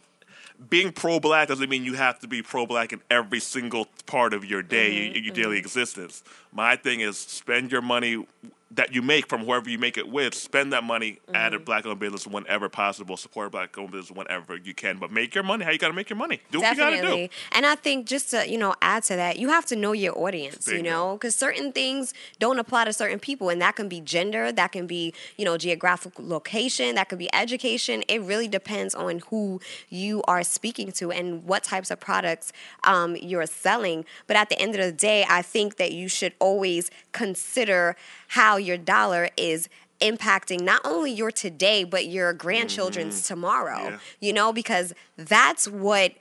Speaker 7: Being pro-black doesn't mean you have to be pro-black in every single part of your day, your, your daily existence. My thing is spend your money that you make from whoever you make it with, spend that money at a black-owned business whenever possible. Support black-owned business whenever you can, but make your money. How you got to make your money? Do what you got to
Speaker 5: Definitely.
Speaker 7: do.
Speaker 5: And I think just to, you know, add to that, you have to know your audience, you know, because certain things don't apply to certain people. And that can be gender, that can be, you know, geographical location, that could be education. It really depends on who you are speaking to and what types of products um, you're selling. But at the end of the day, I think that you should always consider how your dollar is impacting not only your today but your grandchildren's mm-hmm. tomorrow
Speaker 7: Yeah.
Speaker 5: you know because that's what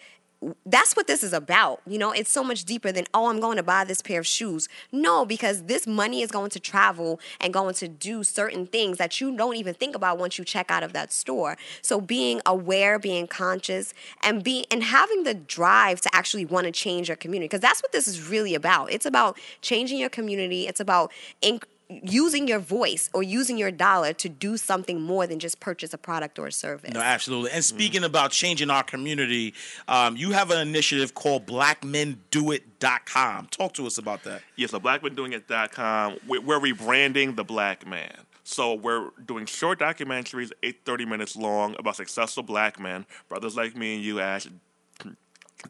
Speaker 5: that's what this is about. You know, it's so much deeper than, oh, I'm going to buy this pair of shoes. No, because this money is going to travel and going to do certain things that you don't even think about once you check out of that store. So being aware, being conscious, and being and having the drive to actually want to change your community. Because that's what this is really about. It's about changing your community. It's about inc- using your voice or using your dollar to do something more than just purchase a product or a service.
Speaker 4: No, absolutely. And speaking about changing our community, um, you have an initiative called BlackMenDoIt.com. Talk to us about that.
Speaker 7: Yeah, so blackmandoingit.com, we're, we're rebranding the black man. So we're doing short documentaries, eight, 30 minutes long, about successful black men, brothers like me and you, Ash.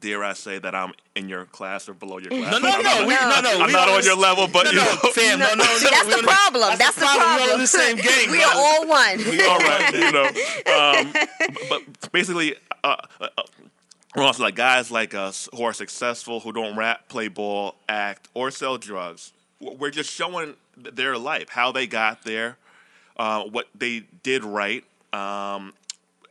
Speaker 7: Dare I say that I'm in your class or below your class?
Speaker 4: No, no,
Speaker 7: I'm
Speaker 4: no, we- no, no,
Speaker 7: I'm
Speaker 4: we
Speaker 7: not on your level, but
Speaker 4: no,
Speaker 7: you
Speaker 4: no,
Speaker 7: know,
Speaker 4: fam, no, no, no.
Speaker 5: See, that's the problem. That's, the problem.
Speaker 4: We're all in the same game.
Speaker 5: we are all one.
Speaker 7: all right, you know. Um, but basically, uh, uh, uh, we're also like guys like us who are successful, who don't rap, play ball, act, or sell drugs. We're just showing their life, how they got there, uh, what they did right. Um,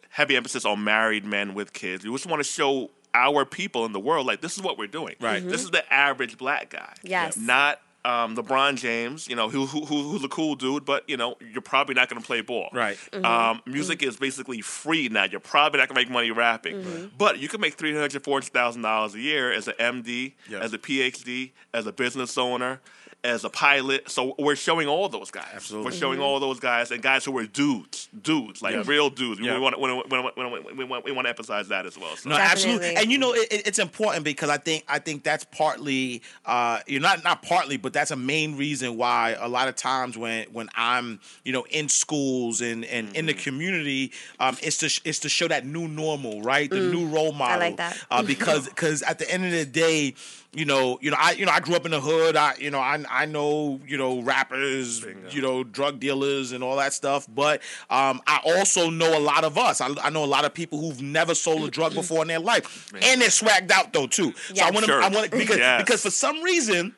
Speaker 7: heavy emphasis on married men with kids. We just want to show our people in the world like this is what we're doing.
Speaker 4: Right.
Speaker 7: This is the average black guy.
Speaker 5: Yes.
Speaker 7: Not um, LeBron James, you know, who, who, who who's a cool dude, but you know, you're probably not going to play ball.
Speaker 4: Right.
Speaker 7: Um, music is basically free now. You're probably not going to make money rapping, but you can make three hundred, four hundred thousand dollars a year as an MD,
Speaker 4: Yeah.
Speaker 7: as a PhD, as a business owner, as a pilot. So we're showing all those guys.
Speaker 4: Absolutely.
Speaker 7: We're showing all those guys and guys who are dudes, dudes like
Speaker 4: Yeah.
Speaker 7: real dudes. We
Speaker 4: Yeah.
Speaker 7: want, we, want, we, want, we, want, we want to emphasize that as well. So.
Speaker 4: No, absolutely. And you know, it, it- it's important because I think I think that's partly, uh, you're not not partly, but that's a main reason why a lot of times when when I'm you know in schools and and in the community, um, it's to it's to show that new normal, right? The new role model.
Speaker 5: I like that.
Speaker 4: Uh, because because at the end of the day. You know, you know, I you know, I grew up in the hood. I you know, I I know you know rappers, you know, drug dealers and all that stuff. But um, I also know a lot of us. I, I know a lot of people who've never sold a drug before in their life, and they're swagged out though too. So I want to,
Speaker 7: Sure.
Speaker 4: I want because
Speaker 7: Yes.
Speaker 4: because for some reason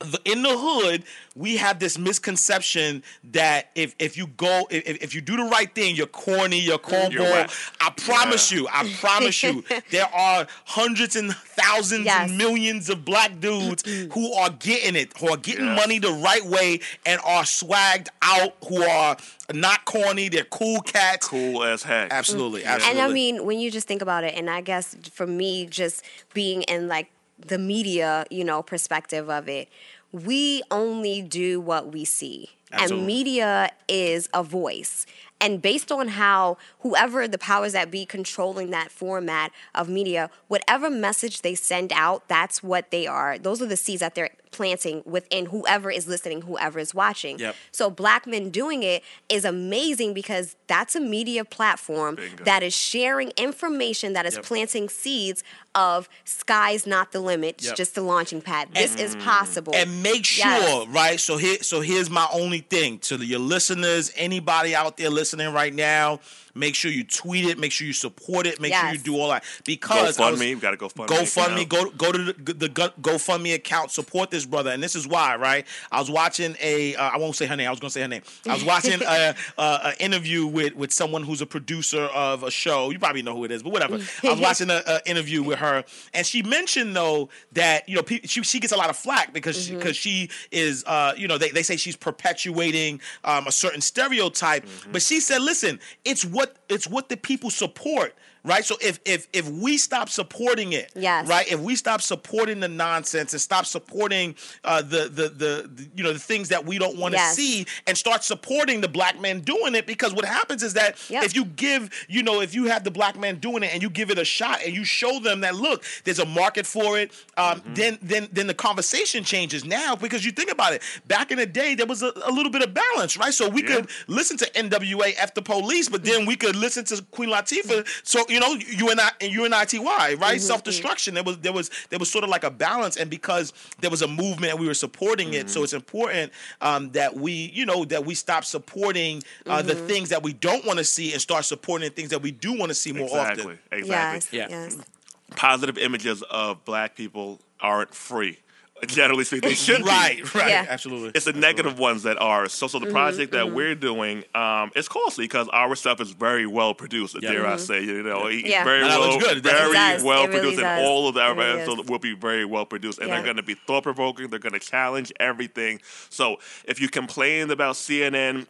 Speaker 4: the, in the hood, we have this misconception that if if you go if, if you do the right thing, you're corny, you're cornball.
Speaker 7: whack.
Speaker 4: I promise you, I promise you, there are hundreds and thousands
Speaker 5: Yes.
Speaker 4: and millions of black dudes who are getting it, who are getting
Speaker 7: Yeah.
Speaker 4: money the right way and are swagged out, who are not corny, they're cool cats.
Speaker 7: Cool as heck.
Speaker 4: Absolutely,
Speaker 5: mm-hmm.
Speaker 4: And.
Speaker 5: I mean, when you just think about it, and I guess for me, just being in like the media, you know, perspective of it, we only do what we see.
Speaker 4: Absolutely.
Speaker 5: And media is a voice. And based on how whoever the powers that be controlling that format of media, whatever message they send out, that's what they are. Those are the seeds that they're planting within whoever is listening, whoever is watching.
Speaker 4: Yep.
Speaker 5: So black men doing it is amazing because that's a media platform
Speaker 7: Bingo.
Speaker 5: that is sharing information that is
Speaker 4: Yep.
Speaker 5: planting seeds of sky's not the limit, it's
Speaker 4: Yep.
Speaker 5: just the launching pad. This is possible.
Speaker 4: and make sure,
Speaker 5: Yes.
Speaker 4: right? So here, so here's my only thing to your listeners, anybody out there listening right now. Make sure you tweet it. Make sure you support it. Make sure you do all that because I was-
Speaker 7: GoFundMe. Got to GoFundMe.
Speaker 4: GoFundMe,
Speaker 7: account.
Speaker 4: go go to the, the Go- GoFundMe account, support this brother, and this is why, right? I was watching a, uh, I won't say her name. I was gonna say her name. I was watching a, a, a interview with with someone who's a producer of a show. You probably know who it is, but whatever. I was watching a, a interview with her, and she mentioned though that you know pe- she she gets a lot of flack because she, because she is, uh, you know, they they say she's perpetuating um, a certain stereotype, but she said, listen, it's what it's what the people support. Right, so if if if we stop supporting it,
Speaker 5: Yes.
Speaker 4: right, if we stop supporting the nonsense and stop supporting uh, the, the the the you know the things that we don't want to
Speaker 5: Yes.
Speaker 4: see and start supporting the black man doing it because what happens is that
Speaker 5: Yep.
Speaker 4: if you give you know if you have the black man doing it and you give it a shot and you show them that look there's a market for it um, then then then the conversation changes now because you think about it back in the day there was a, a little bit of balance right so we
Speaker 7: Yeah.
Speaker 4: could listen to NWA after police but then we could listen to Queen Latifah so you know you and I and you and ITY right mm-hmm, mm-hmm. self destruction there was there was there was sort of like a balance and because there was a movement and we were supporting it so mm-hmm. it's important um, that we you know that we stop supporting uh, the things that we don't want to see and start supporting the things that we do want to see more
Speaker 7: Exactly.
Speaker 4: often
Speaker 7: Exactly.
Speaker 5: yes,
Speaker 4: Yeah.
Speaker 5: yes. Mm.
Speaker 7: Positive images of black people aren't free. Generally speaking, they should be.
Speaker 4: right right
Speaker 5: Yeah.
Speaker 4: absolutely
Speaker 7: It's the negative ones that are. So, so the
Speaker 5: Mm-hmm,
Speaker 7: project that we're doing, um, it's costly because our stuff is very well produced.
Speaker 4: Yeah.
Speaker 7: Dare I say, you know, it's
Speaker 5: Yeah.
Speaker 7: very
Speaker 4: No,
Speaker 7: well,
Speaker 4: good.
Speaker 7: Very
Speaker 4: definitely
Speaker 5: does.
Speaker 7: well
Speaker 5: It really
Speaker 7: produced, and all of our
Speaker 5: really
Speaker 7: episodes
Speaker 5: is.
Speaker 7: will be very well produced, and
Speaker 5: Yeah.
Speaker 7: they're going to be thought provoking. They're going to challenge everything. So, if you complained about CNN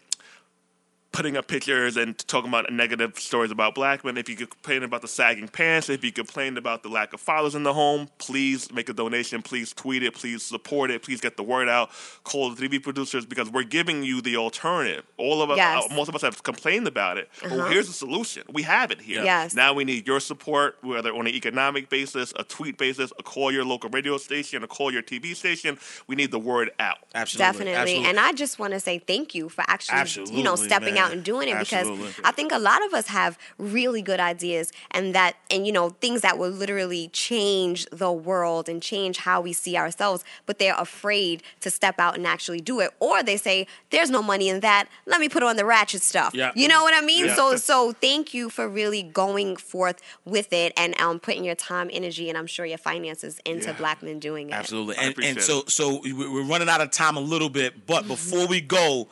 Speaker 7: putting up pictures and talking about negative stories about black men. If you complain about the sagging pants, if you complain about the lack of fathers in the home, please make a donation. Please tweet it. Please support it. Please get the word out. Call the TV producers because we're giving you the alternative. All of us,
Speaker 5: Yes.
Speaker 7: uh, most of us have complained about it. But here's the solution. We have it here.
Speaker 5: Yes.
Speaker 7: Now we need your support, whether on an economic basis, a tweet basis, a call your local radio station, a call your TV station. We need the word out.
Speaker 4: absolutely
Speaker 5: Definitely.
Speaker 4: absolutely.
Speaker 5: And I just want to say thank you for actually, you know, stepping
Speaker 4: man.
Speaker 5: Out and doing it
Speaker 4: Absolutely.
Speaker 5: because I think a lot of us have really good ideas and that, and, you know, things that will literally change the world and change how we see ourselves, but they're afraid to step out and actually do it. Or they say, there's no money in that. Let me put on the ratchet stuff.
Speaker 4: Yeah.
Speaker 5: You know what I mean?
Speaker 4: Yeah.
Speaker 5: So, so thank you for really going forth with it and um, putting your time, energy, and I'm sure your finances into
Speaker 7: Yeah.
Speaker 5: black men doing it.
Speaker 4: Absolutely. And, and so so we're running out of time a little bit, but before we go,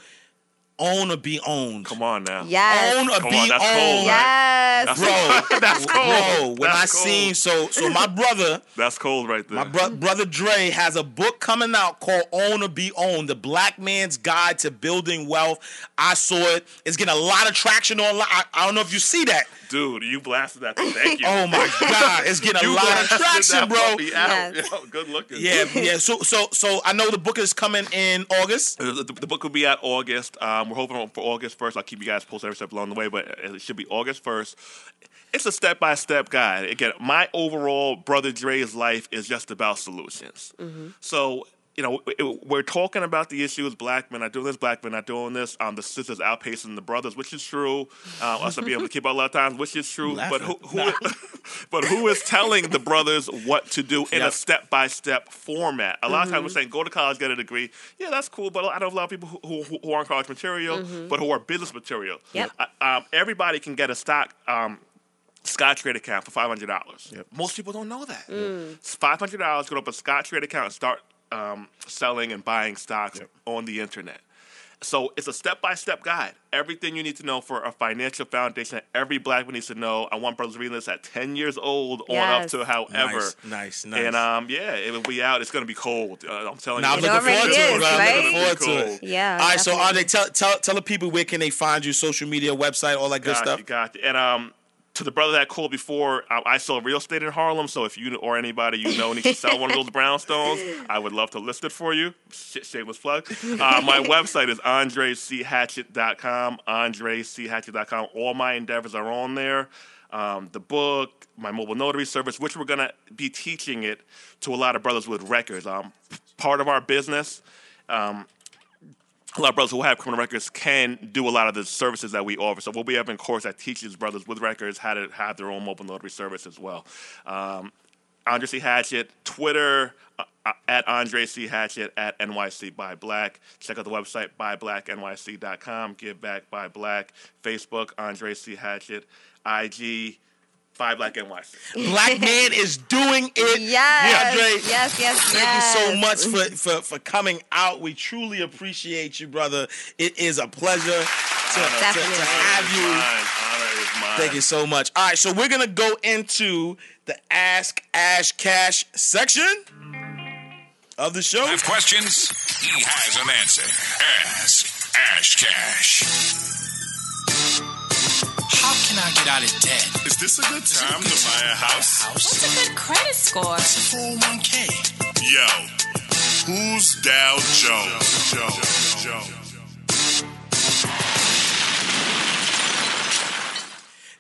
Speaker 4: own or be owned.
Speaker 7: Come on now.
Speaker 5: Yes.
Speaker 4: Own or
Speaker 7: Come
Speaker 4: be
Speaker 7: on, that's cold,
Speaker 4: owned.
Speaker 5: Yes.
Speaker 4: Bro,
Speaker 7: That's cold.
Speaker 4: bro, when I
Speaker 7: cold.
Speaker 4: seen so so my brother
Speaker 7: That's cold right there.
Speaker 4: My bro- brother Dre has a book coming out called Own or Be Owned, The Black Man's Guide to Building Wealth. I saw it. It's getting a lot of traction online. I, I don't know if you see that.
Speaker 7: Dude, you blasted that. Thank you.
Speaker 4: Oh my God, it's getting a
Speaker 7: You
Speaker 4: lot of traction, bro.
Speaker 7: puppy out.
Speaker 5: Yes.
Speaker 7: Yo, good looking.
Speaker 4: Yeah, yeah. So so so I know the book is coming in August.
Speaker 7: Uh, The, the book will be out August. Um, we're hoping for August 1st. I'll keep you guys posted every step along the way, but it should be August 1st. It's a step by step guide. Again, my overall Brother Dre's life is just about solutions. Mm-hmm. So, you know, it- we're talking about the issues black men are doing this, black men are doing this. Um, the sisters outpacing the brothers, which is true. Uh, us not being able to keep up a lot of times, which is true. But who, who but who is telling the brothers what to do in a step by step format? A lot of times we're saying go to college, get a degree. Yeah, that's cool. But I know a lot of people who, who, who aren't college material, but who are business material.
Speaker 5: Yep.
Speaker 7: Uh, um, everybody can get a stock. Um, Scottrade account for five hundred dollars. Most people don't know that. It's five hundred dollars. Go to a Scottrade account and start um, selling and buying stocks on the internet. So it's a step by step guide. Everything you need to know for a financial foundation that every black man needs to know. I want brothers reading this at 10 years old on up to however.
Speaker 4: Nice, nice, nice.
Speaker 7: And um, yeah, it will be out. It's going to be cold. Uh, I'm telling
Speaker 4: Now I'm
Speaker 7: you.
Speaker 4: looking forward to it.
Speaker 5: is,
Speaker 4: bro. I'm looking forward to it.
Speaker 5: Yeah,
Speaker 4: All right, so
Speaker 5: definitely.
Speaker 4: Andre, tell tell tell the people where can they find you, social media, website, all that good
Speaker 7: Got
Speaker 4: stuff.
Speaker 7: You, got you. And um, to the brother that called before, I, I sell real estate in Harlem. So if you or anybody you know needs to sell one of those brownstones, I would love to list it for you. Sh- shameless plug. Uh, my website is andrechatchett.com. Andrechatchett.com. All my endeavors are on there. Um, the book, my mobile notary service, which we're gonna be teaching it to a lot of brothers with records. Um, part of our business. Um, a lot of brothers who have criminal records can do a lot of the services that we offer. So we'll be having a course that teaches brothers with records how to have their own mobile notary service as well. Um, Andre C. Hatchett, Twitter uh, uh, at Andre C. Hatchett at NYC Buy Black. Check out the website buyBlackNYC.com. Give Back Buy Black. Facebook Andre C. Hatchett. IG by Black and white.
Speaker 4: Black man is doing it.
Speaker 5: Yes,
Speaker 4: Andre,
Speaker 5: yes, yes,
Speaker 4: Thank you so much for, for, for coming out. We truly appreciate you, brother. It is a pleasure to, to, to
Speaker 5: Definitely.
Speaker 4: have you.
Speaker 7: Mine. Honor is mine.
Speaker 4: Thank you so much. All right, so we're gonna go into the Ask Ash Cash section of the show.
Speaker 1: Have questions? He has an answer. Ask Ash Cash.
Speaker 10: How can I get out of debt?
Speaker 11: Is this a good time to buy a house?
Speaker 10: What's
Speaker 12: a good credit score?
Speaker 10: It's a 401k.
Speaker 11: Yo, who's Dow Jones? Joe. Jones, Jones.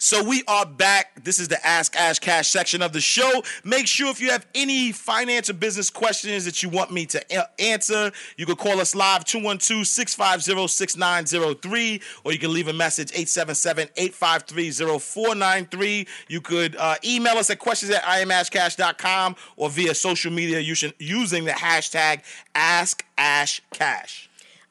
Speaker 4: So we are back. This is the Ask Ash Cash section of the show. Make sure if you have any finance or business questions that you want me to answer, you can call us live 212-650-6903 or you can leave a message 877-853-0493. You could uh, email us at questions at imashcash.com or via social media using, using the hashtag Ask Ash Cash.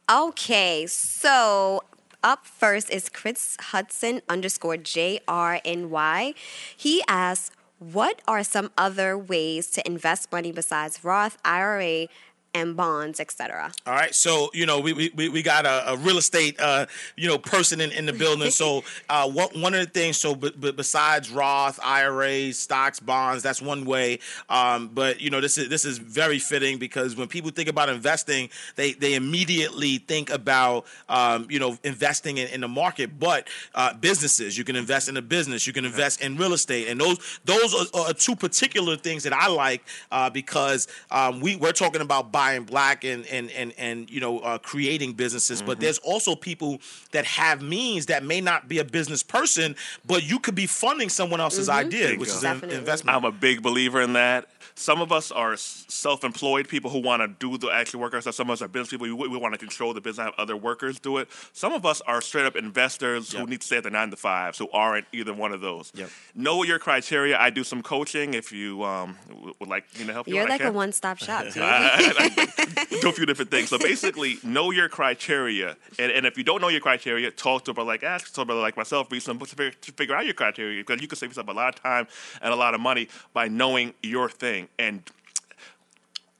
Speaker 5: Okay, so up first is Chris Hudson underscore JRNY. He asks, What are some other ways to invest money besides Roth, IRA, and bonds, etc.?
Speaker 4: All right, so you know we we, we- we got a, a real estate uh, you know person in, in the building. So uh, one one of the things, so but, but besides Roth, IRAs, stocks, bonds, that's one way. Um, but you know this is this is very fitting because when people think about investing, they they immediately think about um, you know investing in, in the market. But uh, businesses, you can invest in a business, you can invest in real estate, and those those are, are two particular things that I like uh, because um, we we're talking about buying black and and and and you know uh, creating businesses, but there's also people that have means that may not be a business person, but you could be funding someone else's idea, which is an investment.
Speaker 7: I'm a big believer in that. Some of us are self-employed people who want to do the actual work ourselves. Some of us are business people. We, we want to control the business, have other workers do it. Some of us are straight up investors who need to stay at the nine to fives, who aren't either one of those.
Speaker 4: Yep.
Speaker 7: Know your criteria. I do some coaching. If you um, would like me to help you,
Speaker 5: You're like a one stop shop, dude.
Speaker 7: I- I- do a few different things. So basically, know your criteria, and, and if you don't know your criteria, talk to a brother like ask to a brother like myself, read some books to figure, to figure out your criteria because you can save yourself a lot of time and a lot of money by knowing your thing and.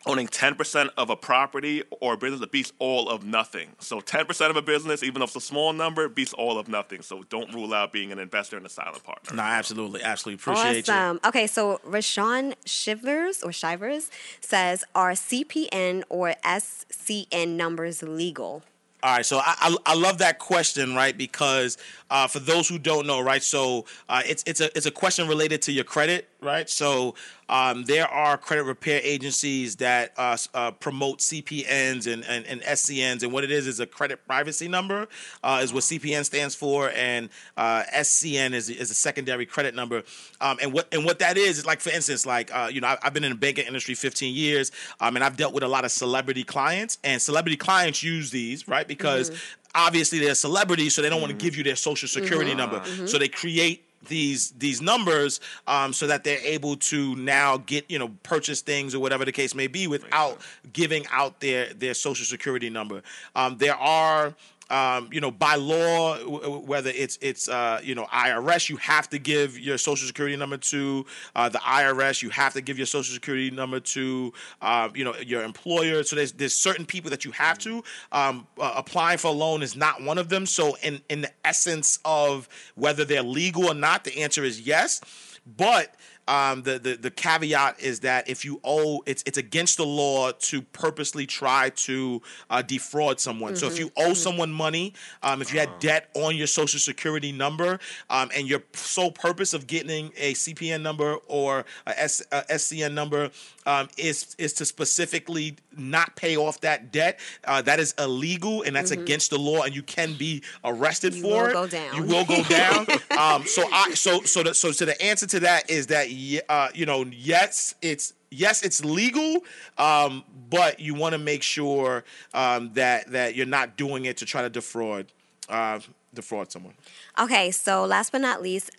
Speaker 7: Owning 10% of a property or a business that beats all of nothing. So 10% of a business, even if it's a small number, beats all of nothing. So don't rule out being an investor and a silent partner.
Speaker 4: No, absolutely, absolutely appreciate you.
Speaker 5: Okay, so Rashawn Shivers or Shivers says, Are CPN or SCN numbers legal?
Speaker 4: All right, so I, I I love that question, right? Because uh, for those who don't know, right, so uh, it's it's a it's a question related to your credit, right? So um, there are credit repair agencies that uh, uh, promote CPNs and, and, and SCNs, and what it is is a credit privacy number uh, is what CPN stands for, and uh, SCN is is a secondary credit number. Um, and what and what that is is like, for instance, like uh, you know, I, I've been in the banking industry 15 years, um, and I've dealt with a lot of celebrity clients, and celebrity clients use these, right? Because obviously they're celebrities, so they don't want to give you their social security
Speaker 5: Mhm.
Speaker 4: number,
Speaker 5: Mhm.
Speaker 4: so they create these these numbers um, so that they're able to now get you know purchase things or whatever the case may be without giving out their their social security number. Um, there are um, you know, by law, w- whether it's it's uh, you know IRS, you have to give your social security number to uh, the IRS. You have to give your social security number to uh, you know your employer. So there's there's certain people that you have to. Um, uh, applying for a loan is not one of them. So in in the essence of whether they're legal or not, the answer is yes. But um, the, the the caveat is that if you owe, it's it's against the law to purposely try to uh, defraud someone. So if you owe someone money, um, if you had debt on your social security number, um, and your sole purpose of getting a CPN number or a, S, a SCN number um, is is to specifically not pay off that debt, uh, that is illegal and that's against the law, and you can be arrested
Speaker 5: You
Speaker 4: for
Speaker 5: will go down.
Speaker 4: You will go down. um, so I so so the, so so the answer to that is that ye- uh, you know yes it's yes it's legal, um, but you want to make sure um, that that you're not doing it to try to defraud uh, defraud someone.
Speaker 5: Okay, so last but not least,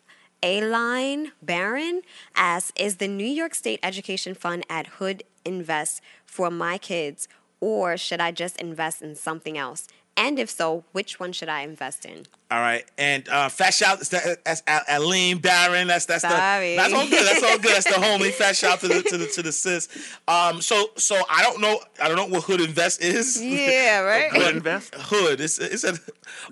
Speaker 5: A-Line Barron asks, is the New York State Education Fund at Hood Invest for my kids, or should I just invest in something else? And if so, which one should I invest in?
Speaker 4: All right, and uh, fat shout that's, that's Aline Barron. That's that's
Speaker 5: Sorry.
Speaker 4: the that's all good. That's all good. That's the homie. Fat shout to the to the to the sis. Um, so so I don't know I don't know what Hood Invest is.
Speaker 5: Yeah, right?
Speaker 7: Hood Invest?
Speaker 4: Hood. It's it's a.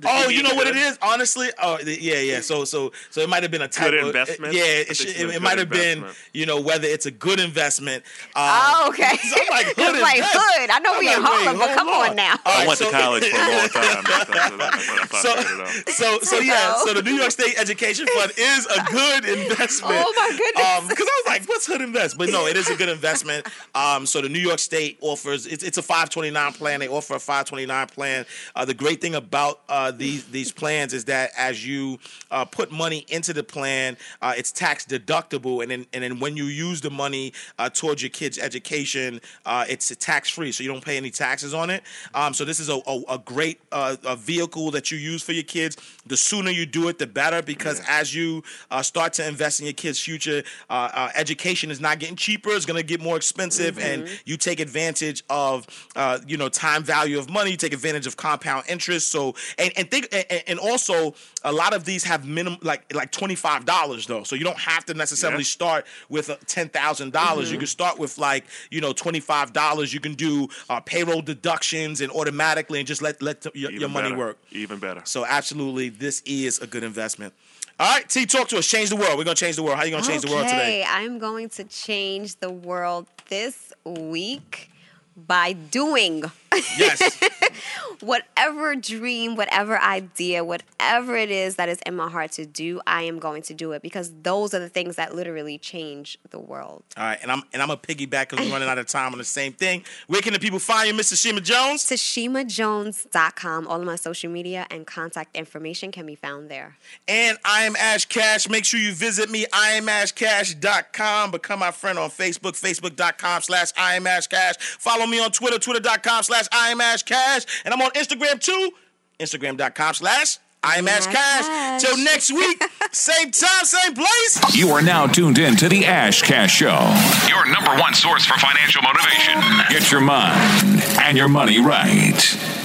Speaker 4: Oh, you know what it is? Honestly, oh yeah yeah. So so so it might have been a type
Speaker 7: Good
Speaker 4: of
Speaker 7: investment?
Speaker 4: Yeah,
Speaker 7: I
Speaker 4: it, should, it, it might have been you know whether it's a good investment. Um,
Speaker 5: Oh, okay.
Speaker 4: so I'm like Hood
Speaker 5: It's like Hood. I know
Speaker 4: I'm
Speaker 5: we in
Speaker 4: like,
Speaker 5: Harlem, but come on now.
Speaker 4: All
Speaker 7: I went
Speaker 4: so-
Speaker 7: to college for a long time. That's, that's, out.
Speaker 4: so so yeah,
Speaker 5: So-
Speaker 4: so the New York State Education Fund is a good investment.
Speaker 5: Oh, my goodness.
Speaker 4: Because I was like, what's Hood Invest? But no, it is a good investment. Um, so the New York State offers it's, it's a 529 plan. They offer a 529 plan. Uh, the great thing about uh, these these plans is that as you uh, put money into the plan, uh, it's tax deductible, and then and then when you use the money uh, towards your kid's education, uh, it's tax free, so you don't pay any taxes on it. Um, so this is a, a, a great uh, a vehicle that you use for your kids. The sooner you do it, the better, because as you uh, start to invest in your kids' future, uh, uh, education is not getting cheaper; it's going to get more expensive, and you take advantage of uh, you know time value of money. You take advantage of compound interest. So and and think and, and also a lot of these have minimum like like twenty five dollars though, so you don't have to necessarily
Speaker 7: Yeah.
Speaker 4: start with uh, ten dollars. You can start with like you know twenty five dollars. You can do uh, payroll deductions and automatically and just let let the- your, your money
Speaker 7: better.
Speaker 4: work.
Speaker 7: Even better.
Speaker 4: So absolutely, this is a good investment. All right, T, talk to us. Change the world. We're gonna change the world. How are you gonna change the world today?
Speaker 5: I'm going to change the world this week by doing
Speaker 4: Yes.
Speaker 5: whatever dream, whatever idea, whatever it is that is in my heart to do, I am going to do it because those are the things that literally change the world.
Speaker 4: All right, and I'm and I'm a piggyback because we're running out of time on the same thing. Where can the people find you, Mr. Shima Jones?
Speaker 5: TashimaJones.com. All of my social media and contact information can be found there.
Speaker 4: And I am Ash Cash. Make sure you visit me, IamAshCash.com. Become my friend on Facebook, Facebook.com slash IamAshCash. Follow me on Twitter, Twitter.com slash IamAshCash. And I'm on Instagram too, Instagram.com slash IamAshCash. Till next week, same time, same place.
Speaker 1: You are now tuned in to the Ash Cash Show, your number one source for financial motivation. Get your mind and your money right.